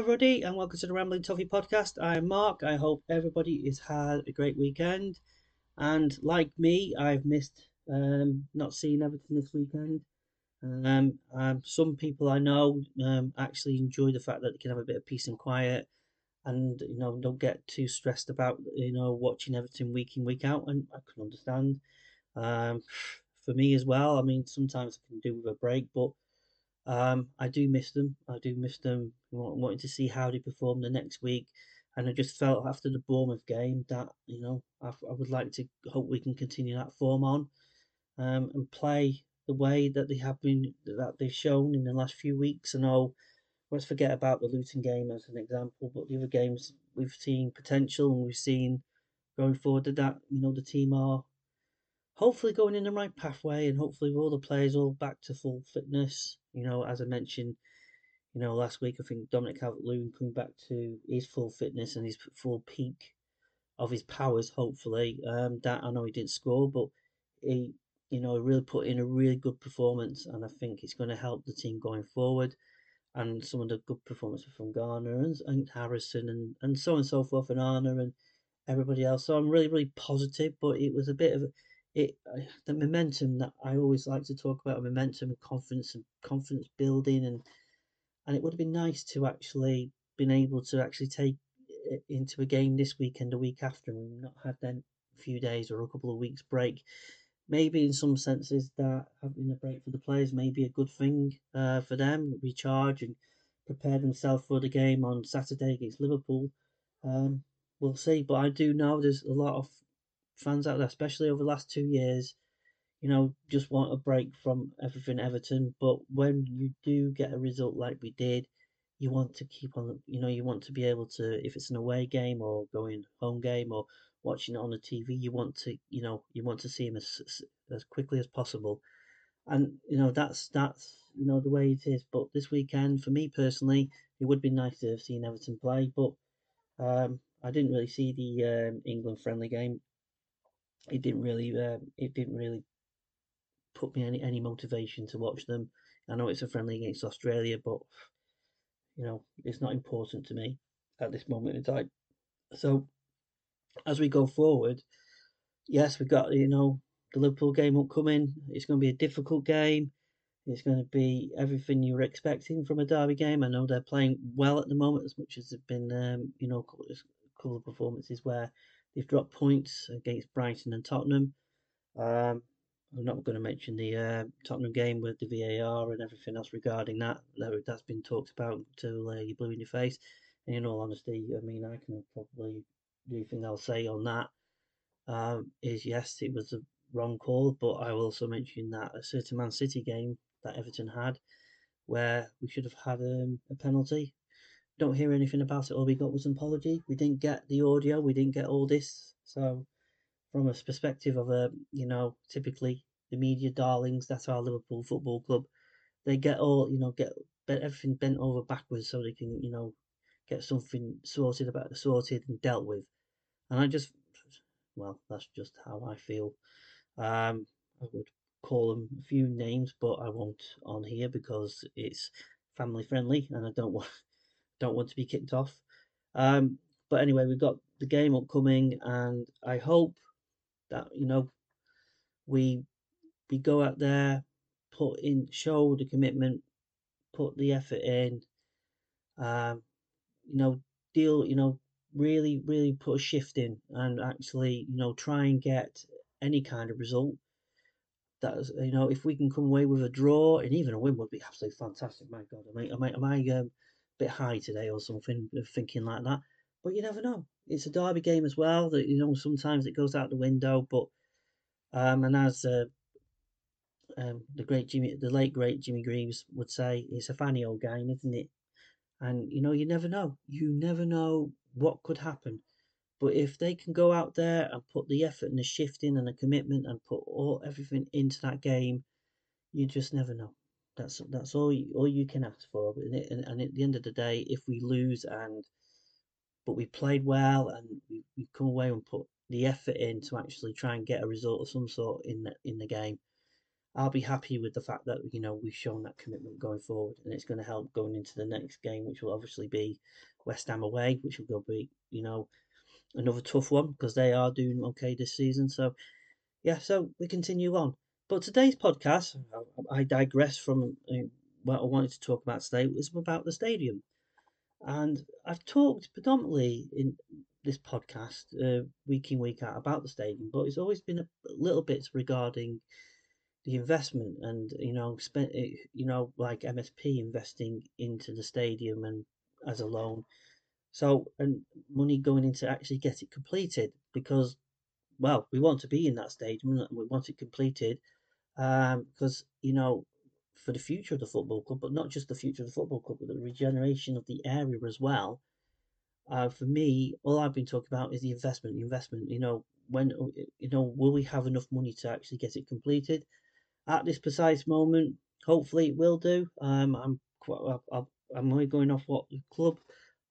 everybody, and welcome to the Rambling Toffee podcast. I'm Mark. I hope everybody has had a great weekend. And like me, I've missed um, not seeing everything this weekend. Um, um, some people I know um, actually enjoy the fact that they can have a bit of peace and quiet, and you know don't get too stressed about you know watching everything week in week out. And I can understand. Um, for me as well, I mean sometimes I can do with a break, but um, I do miss them. I do miss them. Wanting to see how they perform the next week, and I just felt after the Bournemouth game that you know I, I would like to hope we can continue that form on, um, and play the way that they have been that they've shown in the last few weeks. I know let's forget about the Luton game as an example, but the other games we've seen potential and we've seen going forward that you know the team are hopefully going in the right pathway and hopefully all the players all back to full fitness. You know, as I mentioned, you know, last week I think Dominic Calvert-Lewin coming back to his full fitness and his full peak of his powers. Hopefully, um, that I know he didn't score, but he, you know, really put in a really good performance, and I think it's going to help the team going forward. And some of the good performances from Garner and, and Harrison and, and so on and so forth, and Arna and everybody else. So I'm really, really positive, but it was a bit of it the momentum that I always like to talk about momentum and confidence and confidence building and and it would have been nice to actually been able to actually take it into a game this weekend a week after and not had then a few days or a couple of weeks break. Maybe in some senses that having a break for the players may be a good thing uh, for them recharge and prepare themselves for the game on Saturday against Liverpool. Um, we'll see but I do know there's a lot of fans out there, especially over the last two years, you know, just want a break from everything Everton. But when you do get a result like we did, you want to keep on, you know, you want to be able to, if it's an away game or going home game or watching it on the TV, you want to, you know, you want to see him as as quickly as possible. And you know that's that's you know the way it is. But this weekend, for me personally, it would be nice to have seen Everton play, but um, I didn't really see the um, England friendly game it didn't really uh, it didn't really put me any any motivation to watch them. I know it's a friendly against Australia, but you know it's not important to me at this moment in time. So as we go forward, yes, we've got you know the Liverpool game upcoming. It's going to be a difficult game. It's going to be everything you were expecting from a derby game. I know they're playing well at the moment, as much as there've been um, you know a couple of performances where They've dropped points against Brighton and Tottenham. Um, I'm not going to mention the uh, Tottenham game with the VAR and everything else regarding that. That's been talked about until uh, you blew in your face. And in all honesty, I mean, I can probably the only thing I'll say on that um, is yes, it was a wrong call, but I will also mention that a certain Man City game that Everton had, where we should have had um, a penalty don't hear anything about it. All we got was an apology. We didn't get the audio. We didn't get all this. So, from a perspective of a, you know, typically the media darlings, that's our Liverpool Football Club. They get all, you know, get everything bent over backwards so they can, you know, get something sorted about sorted and dealt with. And I just, well, that's just how I feel. Um, I would call them a few names, but I won't on here because it's family friendly, and I don't want don't want to be kicked off. Um, but anyway, we've got the game upcoming, and I hope that you know we we go out there, put in, show the commitment, put the effort in. Um, you know, deal. You know, really, really put a shift in, and actually, you know, try and get any kind of result. That's you know, if we can come away with a draw and even a win would be absolutely fantastic. My God, am I am I, am I um, bit high today or something, thinking like that. But you never know. It's a derby game as well. That you know sometimes it goes out the window. But um, and as uh, um, the great Jimmy, the late great Jimmy Greaves would say, it's a funny old game, isn't it? And you know, you never know. You never know what could happen. But if they can go out there and put the effort and the shifting and the commitment and put all everything into that game, you just never know. That's that's all you, all you can ask for. And, and, and at the end of the day, if we lose and but we played well and we, we come away and put the effort in to actually try and get a result of some sort in the, in the game, I'll be happy with the fact that you know we've shown that commitment going forward, and it's going to help going into the next game, which will obviously be West Ham away, which will go be you know another tough one because they are doing okay this season. So yeah, so we continue on. But today's podcast, I digress from uh, what I wanted to talk about today, is about the stadium. And I've talked predominantly in this podcast, uh, week in, week out, about the stadium, but it's always been a little bit regarding the investment and, you know, spent, eh, you know, like MSP investing into the stadium and as a loan. So, and money going in to actually get it completed because, well, we want to be in that stadium we want it completed um, because, you know, for the future of the football club, but not just the future of the football club, but the regeneration of the area as well. Uh, for me, all I've been talking about is the investment. The investment, you know, when you know, will we have enough money to actually get it completed? At this precise moment, hopefully it will do. Um, I'm quite, I'm only going off what the club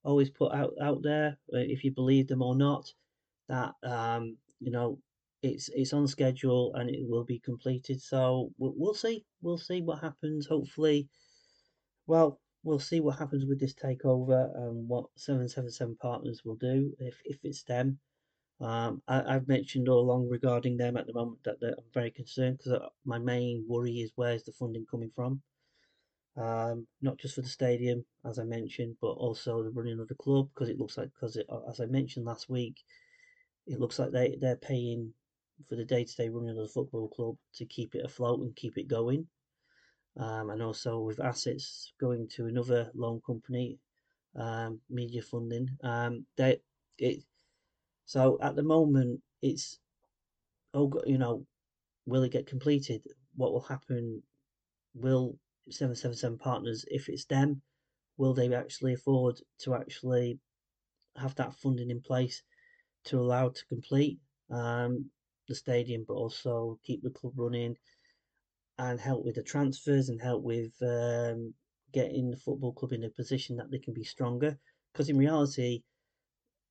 always put out out there, uh, if you believe them or not. That um, you know, it's it's on schedule and it will be completed. So we'll, we'll see. We'll see what happens. Hopefully, well, we'll see what happens with this takeover and what 777 partners will do if, if it's them. Um, I, have mentioned all along regarding them at the moment that I'm very concerned because uh, my main worry is where's the funding coming from. Um, not just for the stadium, as I mentioned, but also the running of the club because it looks like, because as I mentioned last week, it looks like they, they're paying for the day-to-day running of the football club to keep it afloat and keep it going. Um, and also with assets going to another loan company, um, media funding. Um, they it so at the moment it's oh you know will it get completed? What will happen? Will seven seven seven partners if it's them? Will they actually afford to actually have that funding in place to allow to complete? Um, the stadium, but also keep the club running and help with the transfers and help with um, getting the football club in a position that they can be stronger. Because in reality,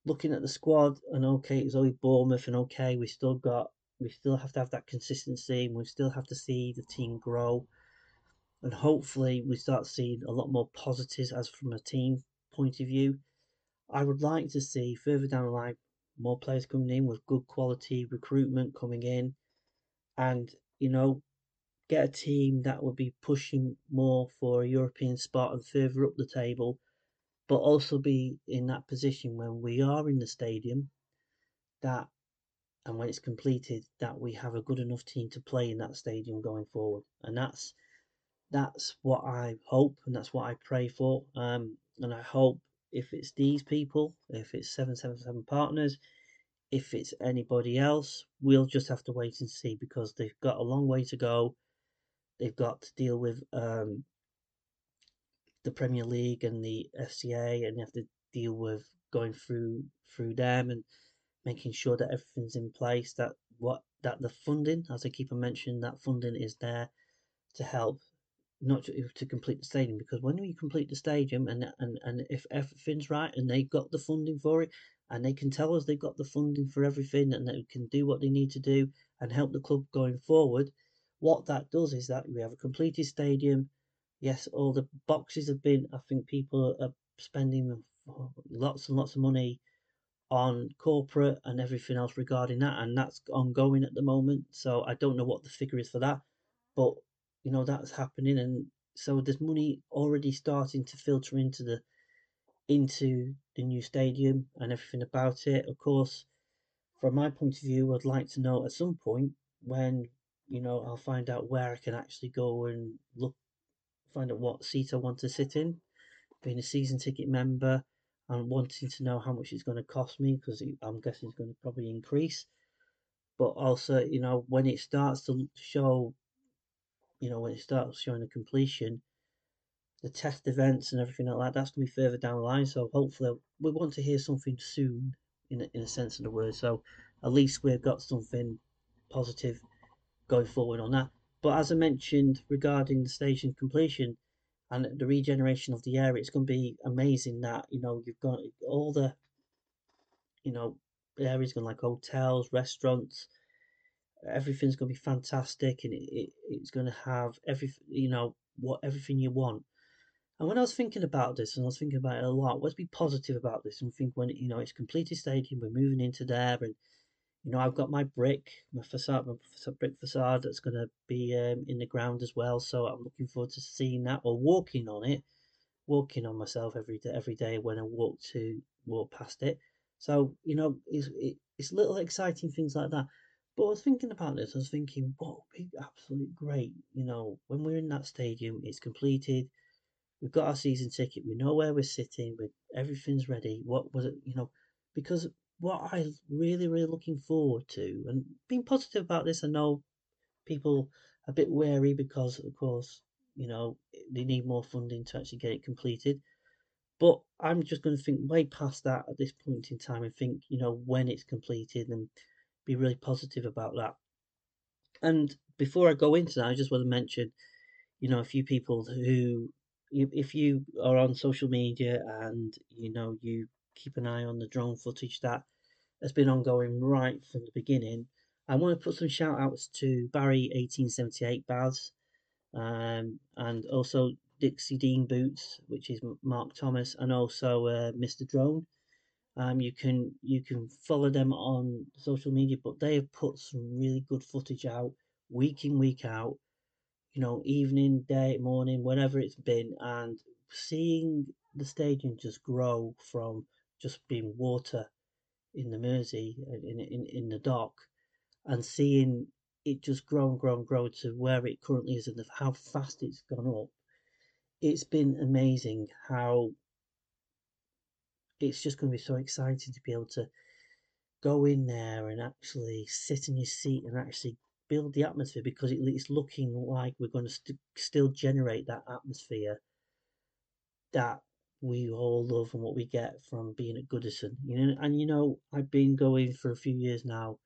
looking at the squad, and okay, it's only Bournemouth, and okay, we still got, we still have to have that consistency, and we still have to see the team grow, and hopefully we start seeing a lot more positives as from a team point of view. I would like to see further down the line more players coming in with good quality recruitment coming in, and you know, get a team that will be pushing more for a European spot and further up the table, but also be in that position when we are in the stadium that and when it's completed that we have a good enough team to play in that stadium going forward. And that's that's what I hope and that's what I pray for. Um, and I hope if it's these people, if it's 777 partners, if it's anybody else, we'll just have to wait and see because they've got a long way to go. They've got to deal with um, the Premier League and the FCA, and they have to deal with going through through them and making sure that everything's in place. That what that the funding, as I keep on mentioning, that funding is there to help not to, to complete the stadium because when you complete the stadium and and and if everything's right and they got the funding for it and they can tell us they've got the funding for everything and they can do what they need to do and help the club going forward what that does is that we have a completed stadium. Yes all the boxes have been i think people are spending lots and lots of money on corporate and everything else regarding that and that's ongoing at the moment. So i don't know what the figure is for that but you know that's happening and so there's money already starting to filter into the into the new stadium and everything about it. Of course from my point of view i'd like to know at some point when you know i'll find out where i can actually go and look find out what seat i want to sit in being a season ticket member and wanting to know how much it's going to cost me because i'm guessing it's going to probably increase. But also you know when it starts to show you know, when it starts showing the completion, the test events and everything like that, that's going to be further down the line. So hopefully, we want to hear something soon, in a, in a sense of the word. So at least we've got something positive going forward on that. But as I mentioned regarding the station completion and the regeneration of the area, it's going to be amazing that you know you've got all the, you know, areas going like hotels, restaurants, everything's going to be fantastic and it, it, it's going to have every you know what everything you want and when I was thinking about this, and I was thinking about it a lot, let's be positive about this and think when you know it's completed stadium, we're moving into there, and you know I've got my brick, my facade, my brick facade that's going to be um, in the ground as well. So I'm looking forward to seeing that or walking on it, walking on myself every day, every day when I walk to walk past it. So you know it's it, it's little exciting things like that. But I was thinking about this. I was thinking, what would be absolutely great, you know, when we're in that stadium, it's completed We've got our season ticket. We know where we're sitting. We everything's ready. What was it? You know, because what I really, really looking forward to, and being positive about this, I know people a bit wary because, of course, you know, they need more funding to actually get it completed. But I'm just going to think way past that at this point in time and think, you know, when it's completed and be really positive about that. And before I go into that, I just want to mention, you know, a few people who if you are on social media and you know you keep an eye on the drone footage that has been ongoing right from the beginning, I want to put some shout outs to Barry 1878 Baths um, and also Dixie Dean Boots, which is Mark Thomas, and also uh, Mr. Drone. Um, you can you can follow them on social media, but they have put some really good footage out week in week out you know, evening, day, morning, whenever it's been, and seeing the stadium just grow from just being water in the Mersey in in in the dock, and seeing it just grow and grow and grow to where it currently is and how fast it's gone up. It's been amazing how it's just going to be so exciting to be able to go in there and actually sit in your seat and actually build the atmosphere because it's looking like we're going to st- still generate that atmosphere that we all love and what we get from being at Goodison. You know, and you know, I've been going for a few years now,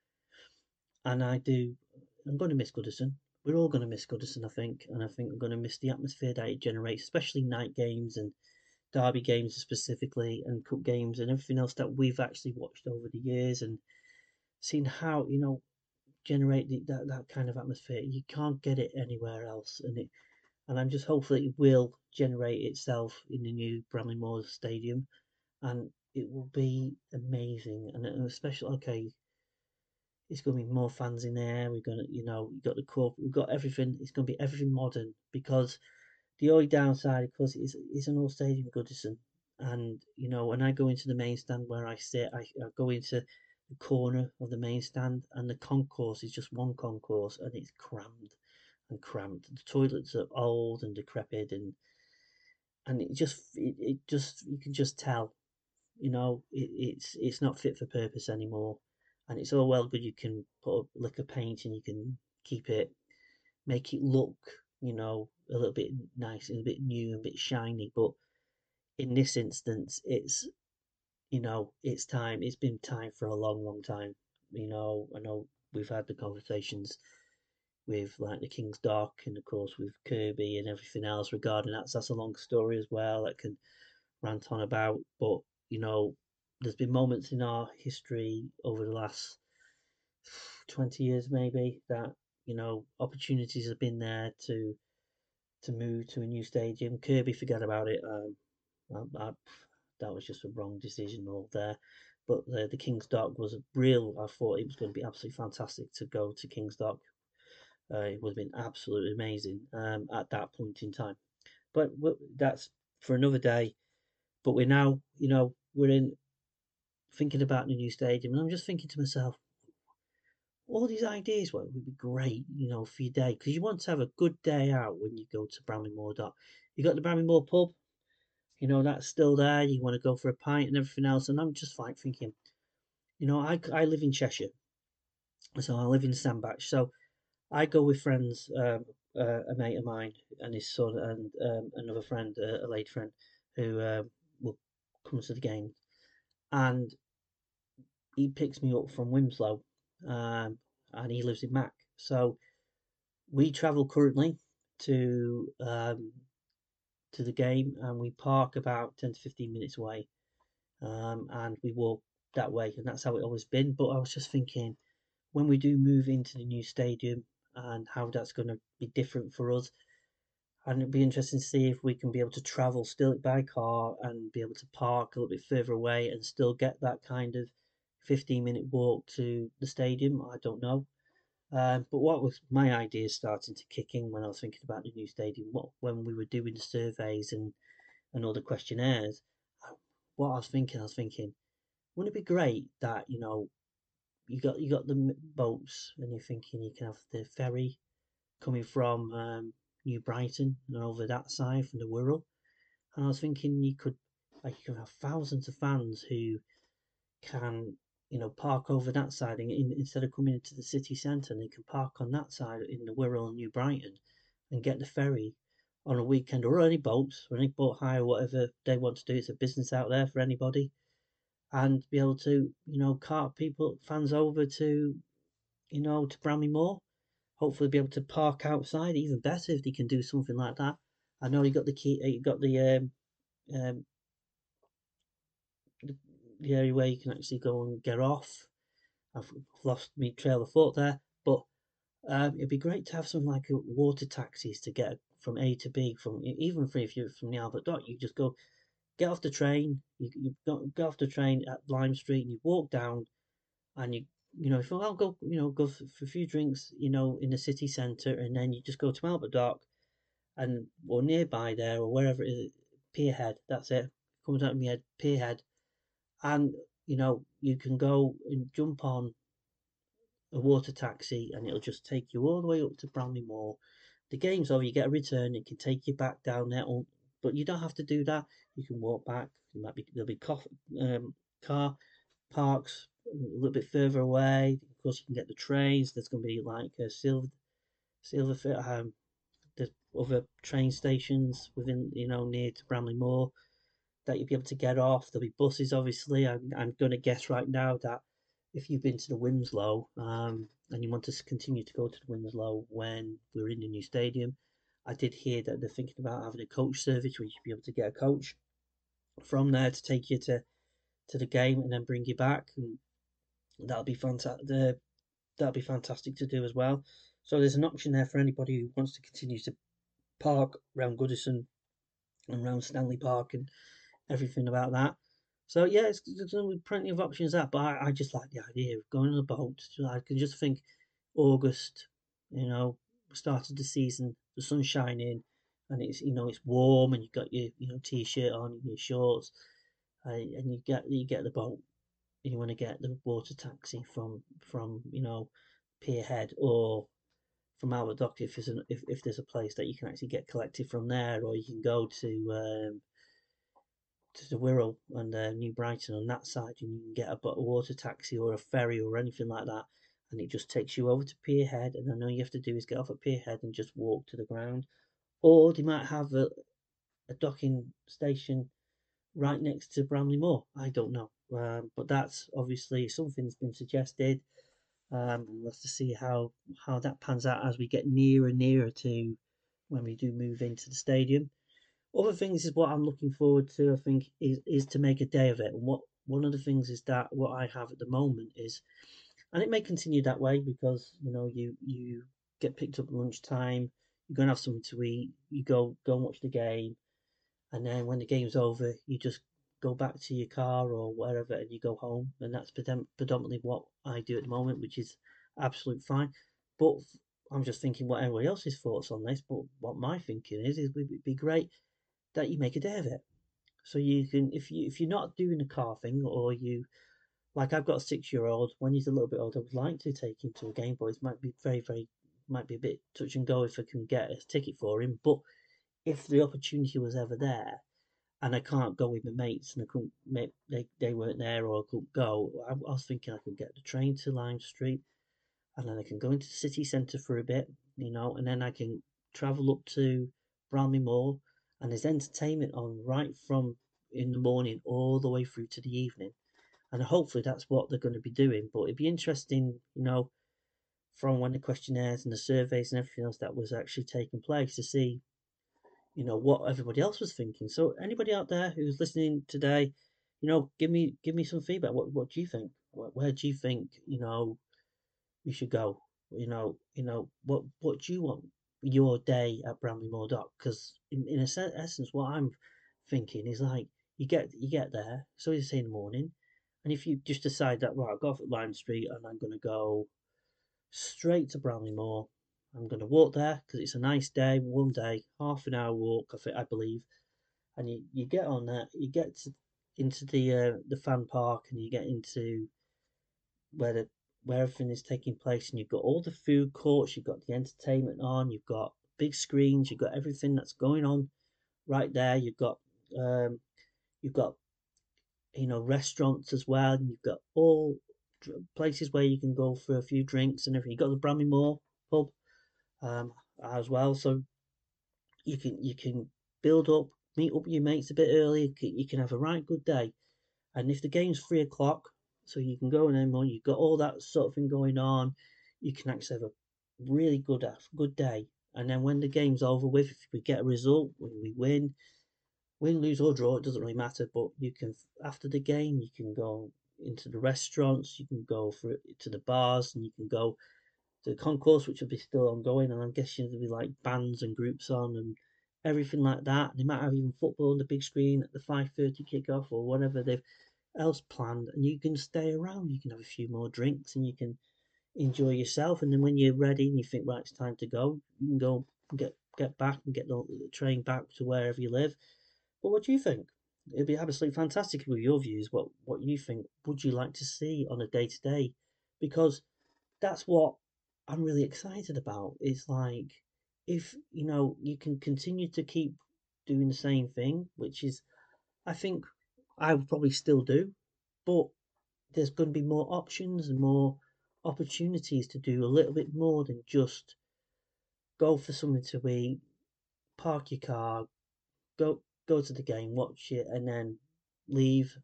and I do. I'm going to miss Goodison. We're all going to miss Goodison, I think, and I think we're going to miss the atmosphere that it generates, especially night games and derby games specifically, and cup games and everything else that we've actually watched over the years and seen how you know generate the, that that kind of atmosphere. You can't get it anywhere else, and it and I'm just hopeful it will generate itself in the new Bramley Moore's Stadium, and it will be amazing. And especially okay, it's going to be more fans in there. We're going to, you know, we've got the corporate, we've got everything. It's going to be everything modern because the only downside, of course, is it's an old stadium, Goodison. And you know, when I go into the main stand where I sit, I, I go into the corner of the main stand, and the concourse is just one concourse, and it's crammed and cramped. The toilets are old and decrepit, and and it just it, it just you can just tell, you know, it, it's it's not fit for purpose anymore. And it's all well good. You can put a lick of paint and you can keep it, make it look, you know, a little bit nice and a bit new and a bit shiny. But in this instance, it's you know, it's time. It's been time for a long, long time. You know, I know we've had the conversations with like the King's Dock and of course with Kirkby and everything else regarding that. So that's a long story as well that can rant on about. But you know, there's been moments in our history over the last twenty years maybe that you know opportunities have been there to to move to a new stadium. Kirkby forgot about it. Um, I, I, that was just a wrong decision all there. But the, the King's Dock was a real. I thought it was going to be absolutely fantastic to go to King's Dock. Uh, it would have been absolutely amazing um, at that point in time. But that's for another day. But we're now, you know, we're in thinking about the new stadium, and I'm just thinking to myself, all these ideas well, would be great, you know, for your day because you want to have a good day out when you go to Bramley Dock. You got the Bramley Moore pub, you know, that's still there. You want to go for a pint and everything else. And I'm just like thinking, you know, I, I live in Cheshire. So I live in Sandbach. So I go with friends, um, uh, a mate of mine and his son, and um, another friend, uh, a late friend, who uh, will come to the game. And he picks me up from Wilmslow, um, and he lives in Mac. So we travel currently to um, to the game, and we park about ten to fifteen minutes away, um, and we walk that way, and that's how it always been. But I was just thinking, when we do move into the new stadium and how that's going to be different for us. And it'd be interesting to see if we can be able to travel still by car and be able to park a little bit further away and still get that kind of 15 minute walk to the stadium. I don't know. Um, but what was my idea starting to kick in when I was thinking about the new stadium? What when we were doing the surveys and and all the questionnaires, what I was thinking, I was thinking, wouldn't it be great that you know you got you got the boats and you're thinking you can have the ferry coming from um, New Brighton and over that side from the Wirral. And I was thinking you could like you can have thousands of fans who can you know park over that side and in, instead of coming into the city centre, And they can park on that side in the Wirral and New Brighton and get the ferry on a weekend or any boats or any boat hire, whatever they want to do. It's a business out there for anybody, and be able to you know cart people fans over to you know to Bramley Moore. hopefully be able to park outside. Even better if they can do something like that. I know you got the quay, you got the um, um, the, area where you can actually go and get off. I've lost my trail of thought there, but um, it'd be great to have something like water taxis to get from A to B. From even if you're from the Albert Dock, you just go get off the train. You you go, go off the train at Lime Street and you walk down, and you you know, if I'll go, you know, go for, for, a few drinks, you know, in the city centre, and then you just go to Albert Dock, and or nearby there or wherever it is, Pierhead. That's it. Comes out of my head, Pierhead, and you know, you can go and jump on a water taxi, and it'll just take you all the way up to Bramley Moore. The game's over. You get a return. It can take you back down there, but you don't have to do that. You can walk back. There might be there'll be coffee, um, car parks a little bit further away. Of course, you can get the trains. There's going to be like a silver, silver, um, there's other train stations within, you know, near to Bramley Moore that you'll be able to get off. There'll be buses, obviously. I'm, I'm going to guess right now that if you've been to the Winslow um, and you want to continue to go to the Winslow when we're in the new stadium, I did hear that they're thinking about having a coach service where you should be able to get a coach from there to take you to to the game and then bring you back. And that'll be fantastic. That'll be fantastic to do as well. So there's an option there for anybody who wants to continue to park around Goodison and around Stanley Park and everything about that. So yeah, it's, going to be plenty of options there. But I, I just like the idea of going on a boat. I can just think August, you know, start of the season, the sun's shining, and it's you know it's warm, and you've got your you know t-shirt on and your shorts, and you get you get the boat you want to get the water taxi from from you know Pierhead or from Albert Dock if there's an, if, if there's a place that you can actually get collected from there, or you can go to um, to the Wirral and uh, New Brighton on that side, and you can get a, a water taxi or a ferry or anything like that, and it just takes you over to Pierhead, and then all you have to do is get off at Pierhead and just walk to the ground, or they might have a a docking station right next to Bramley Moore. I don't know. Um, but that's obviously something that's been suggested. Um, we'll have to see how how that pans out as we get nearer and nearer to when we do move into the stadium. Other things is what I'm looking forward to. I think is is to make a day of it. And what one of the things is that what I have at the moment is, and it may continue that way because you know you you get picked up at lunchtime. You're gonna have something to eat. You go go and watch the game, and then when the game's over, you just go back to your car or wherever and you go home. And that's predominantly what I do at the moment, which is absolute fine. But I'm just thinking what everybody else's thoughts on this. But what my thinking is, is it'd be great that you make a day of it. So you can, if you if you're not doing a car thing, or you, like I've got a six year old. When he's a little bit older, I would like to take him to a game, but it might be very very might be a bit touch and go if I can get a ticket for him. But if the opportunity was ever there, and I can't go with my mates, and I couldn't make they they weren't there or I couldn't go. I, I was thinking I could get the train to Lime Street, and then I can go into the city centre for a bit, you know, and then I can travel up to Bramley Moore, and there's entertainment on right from in the morning all the way through to the evening, and hopefully that's what they're going to be doing. But it'd be interesting, you know, from when the questionnaires and the surveys and everything else that was actually taking place to see you know what everybody else was thinking. So anybody out there who's listening today, you know, give me give me some feedback. What what do you think? Where do you think you know we should go. You know, you know what what do you want your day at Bramley Moore Dock? Because in in a essence, what I'm thinking is like you get you get there, so you say in the morning, and if you just decide that right, I'll go off at Lime Street and I'm gonna go straight to Bramley Moore I'm gonna walk there because it's a nice day, one day, half an hour walk, I think I believe, and you, you get on there, you get to, into the uh, the fan park, and you get into where the where everything is taking place, and you've got all the food courts, you've got the entertainment on, you've got big screens, you've got everything that's going on right there. You've got um, you've got you know restaurants as well, and you've got all places where you can go for a few drinks and everything. You've got the Bramley-Moore pub um, as well, so you can you can build up, meet up with your mates a bit early. You can have a right good day, and if the game's three o'clock, so you can go in there You've got all that sort of thing going on. You can actually have a really good good day. And then when the game's over with, if we get a result, when we win, win, lose or draw, it doesn't really matter. But you can after the game, you can go into the restaurants, you can go for to the bars, and you can go to the concourse, which will be still ongoing. And I'm guessing there'll be like bands and groups on and everything like that. They might have even football on the big screen at the 5:30 kickoff or whatever they've else planned, and you can stay around. You can have a few more drinks, and you can enjoy yourself. And then when you're ready and you think right, it's time to go, you can go get get back and get the, train back to wherever you live. But what do you think? It'd be absolutely fantastic with your views. What what you think? Would you like to see on a day to day? Because that's what I'm really excited about. It's like if you know you can continue to keep doing the same thing, which is I think I would probably still do, but there's going to be more options and more opportunities to do a little bit more than just go for something to eat, park your car, go go to the game, watch it, and then leave,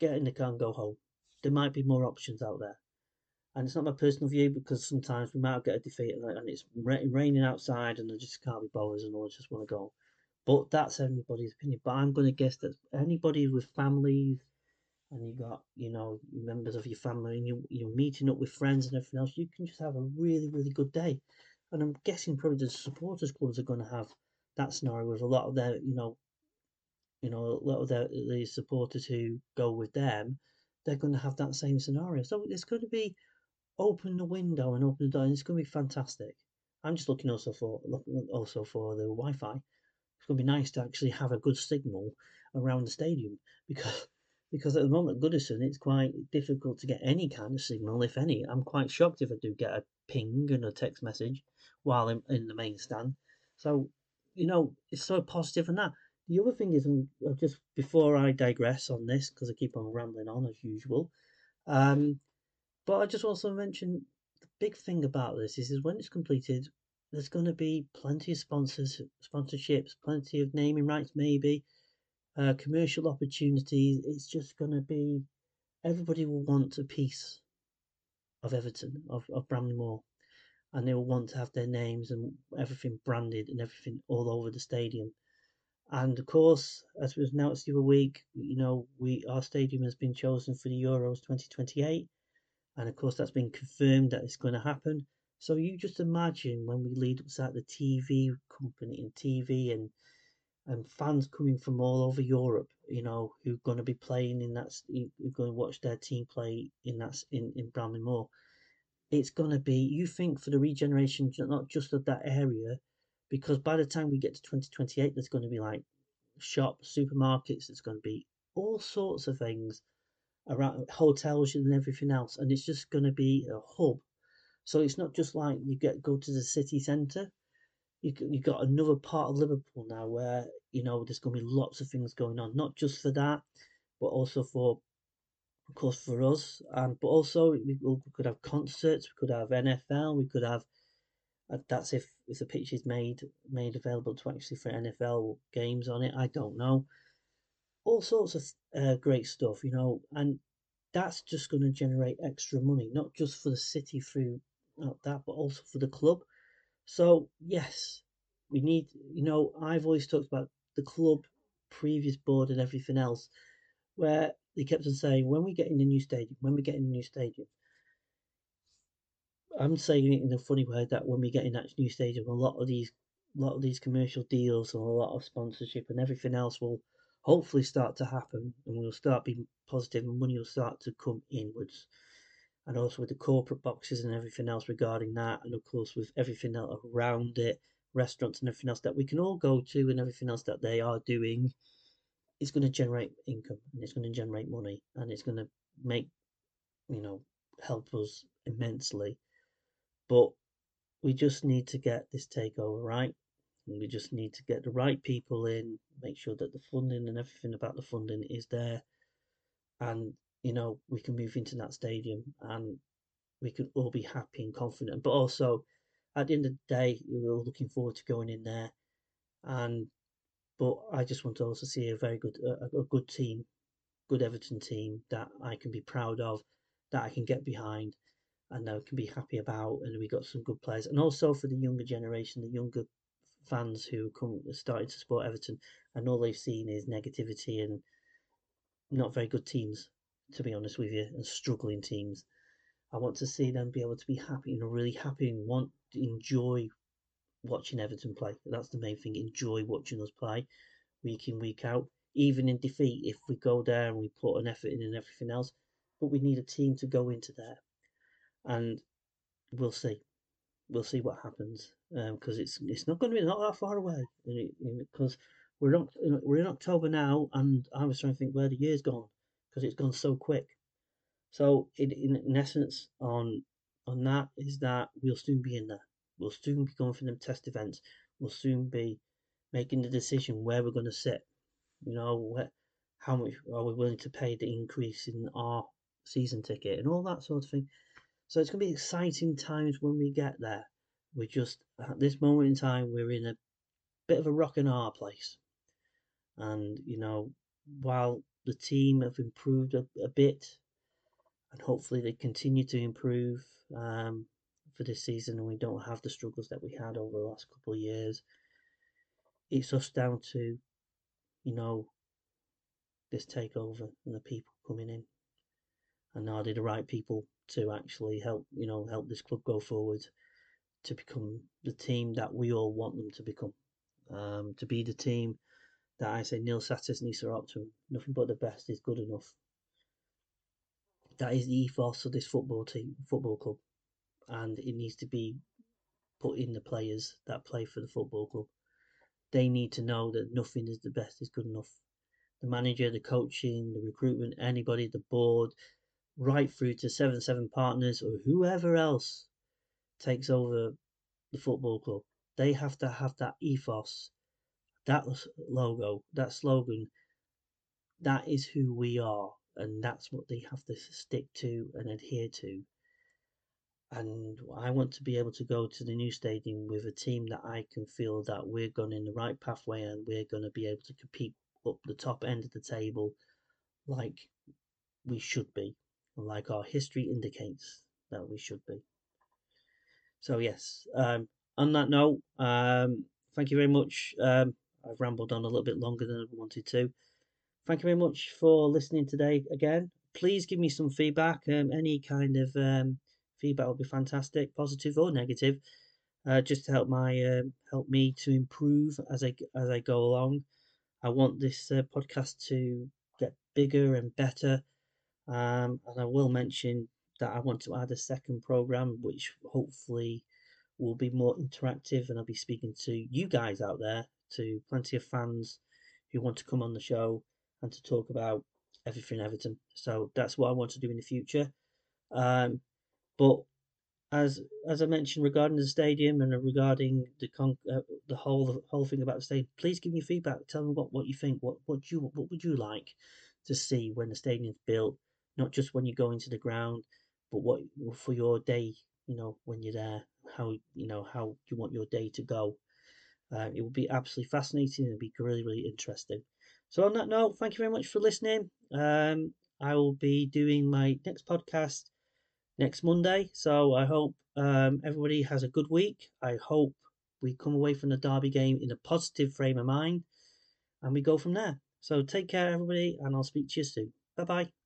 get in the car and go home. There might be more options out there. And it's not my personal view because sometimes we might get a defeat and it's raining outside and I just can't be bothered and I just want to go. But that's anybody's opinion. But I'm going to guess that anybody with families and you got, you know, members of your family and you, you're meeting up with friends and everything else, you can just have a really, really good day. And I'm guessing probably the supporters clubs are going to have that scenario with a lot of their, you know, you know, a lot of their, the supporters who go with them, they're going to have that same scenario. So it's going to be open the window and open the door, and it's going to be fantastic. I'm just looking also for looking also for the Wi-Fi it's going to be nice to actually have a good signal around the stadium because because at the moment Goodison it's quite difficult to get any kind of signal, if any. I'm quite shocked if I do get a ping and a text message while I'm in the main stand. So you know it's so positive and that. The other thing is, uh, just before I digress on this, because I keep on rambling on as usual, um, but I just also mention the big thing about this is, is when it's completed, there's going to be plenty of sponsors, sponsorships, plenty of naming rights, maybe uh, commercial opportunities. It's just going to be everybody will want a piece of Everton, of, of Bramley-Moore, and they will want to have their names and everything branded and everything all over the stadium. And of course, as was announced the other week, you know, we our stadium has been chosen for the Euros 2028, and of course that's been confirmed that it's going to happen. So you just imagine when we lead up to the TV company and TV and and fans coming from all over Europe, you know, who are going to be playing in that, who are going to watch their team play in that in in Bramley-Moore. It's going to be you think for the regeneration, not just of that area, because by the time we get to 2028, there's going to be like shops, supermarkets. There's going to be all sorts of things around hotels and everything else, and it's just going to be a hub so it's not just like you get go to the city centre. You you got another part of Liverpool now where you know there's going to be lots of things going on, not just for that, but also for, of course, for us. And but also we, we could have concerts, we could have NFL, we could have. Uh, that's if if the pitch is made made available to actually for NFL games on it. I don't know. All sorts of uh, great stuff, you know, and that's just going to generate extra money, not just for the city through not that, but also for the club. So yes, we need. You know, I've always talked about the club, previous board, and everything else, where they kept on saying when we get in the new stadium, when we get in the new stadium, I'm saying it in a funny way that when we get in that new stadium, a lot of these, a lot of these commercial deals and a lot of sponsorship and everything else will hopefully start to happen, and we'll start being positive, and money will start to come inwards. And also with the corporate boxes and everything else regarding that, and of course with everything else around it, restaurants and everything else that we can all go to, and everything else that they are doing, it's going to generate income and it's going to generate money and it's going to make, you know, help us immensely. But we just need to get this takeover right. And we just need to get the right people in, make sure that the funding and everything about the funding is there. And, you know, we can move into that stadium and we can all be happy and confident. But also, at the end of the day, we're all looking forward to going in there. And, but I just want to also see a very good, a, a good team, good Everton team that I can be proud of, that I can get behind and I can be happy about. And we got some good players. And also for the younger generation, the younger fans who come started to support Everton, and all they've seen is negativity and not very good teams, to be honest with you, and struggling teams. I want to see them be able to be happy and really happy and want to enjoy watching Everton play. That's the main thing. Enjoy watching us play week in, week out. Even in defeat, if we go there and we put an effort in and everything else, but we need a team to go into there, and we'll see we'll see what happens because um, it's it's not going to be not that far away because we're not we're in October now and I was trying to think where the year's gone because it's gone so quick. So in, in, in essence on on that is that we'll soon be in there. We'll soon be going for them test events. We'll soon be making the decision where we're going to sit. You know, where, how much are we willing to pay the increase in our season ticket and all that sort of thing. So it's going to be exciting times when we get there. We're just, at this moment in time, we're in a bit of a rock and hard place. And, you know, while the team have improved a, a bit, and hopefully they continue to improve um, for this season, and we don't have the struggles that we had over the last couple of years, it's us down to, you know, this takeover and the people coming in. And are they the right people to actually help you know help this club go forward to become the team that we all want them to become. Um, to be the team that I say nil satis nisi optimum, nothing but the best is good enough. That is the ethos of this football team, football club, and it needs to be put in the players that play for the football club. They need to know that nothing is the best is good enough. The manager, the coaching, the recruitment, anybody, the board, right through to seven seven partners or whoever else takes over the football club. They have to have that ethos, that logo, that slogan. That is who we are, and that's what they have to stick to and adhere to. And I want to be able to go to the new stadium with a team that I can feel that we're going in the right pathway and we're going to be able to compete up the top end of the table like we should be like our history indicates that we should be. So yes, um, on that note, um, thank you very much. Um, I've rambled on a little bit longer than I wanted to. Thank you very much for listening today again. Please give me some feedback. Um, any kind of um, feedback would be fantastic, positive or negative, uh, just to help my uh, help me to improve as I as I go along. I want this uh, podcast to get bigger and better um, and I will mention that I want to add a second program, which hopefully will be more interactive, and I'll be speaking to you guys out there, to plenty of fans who want to come on the show and to talk about everything Everton. So that's what I want to do in the future. Um, but as as I mentioned regarding the stadium and regarding the con- uh, the whole the whole thing about the stadium, please give me feedback. Tell me what, what you think. What what you what would you like to see when the stadium's built? not just when you go into the ground, but what for your day, you know, when you're there, how you know how you want your day to go. Uh, it will be absolutely fascinating and be really really interesting. So on that note, thank you very much for listening. Um, I will be doing my next podcast next Monday. So I hope um, everybody has a good week. I hope we come away from the Derby game in a positive frame of mind and we go from there. So take care, everybody, and I'll speak to you soon. Bye bye.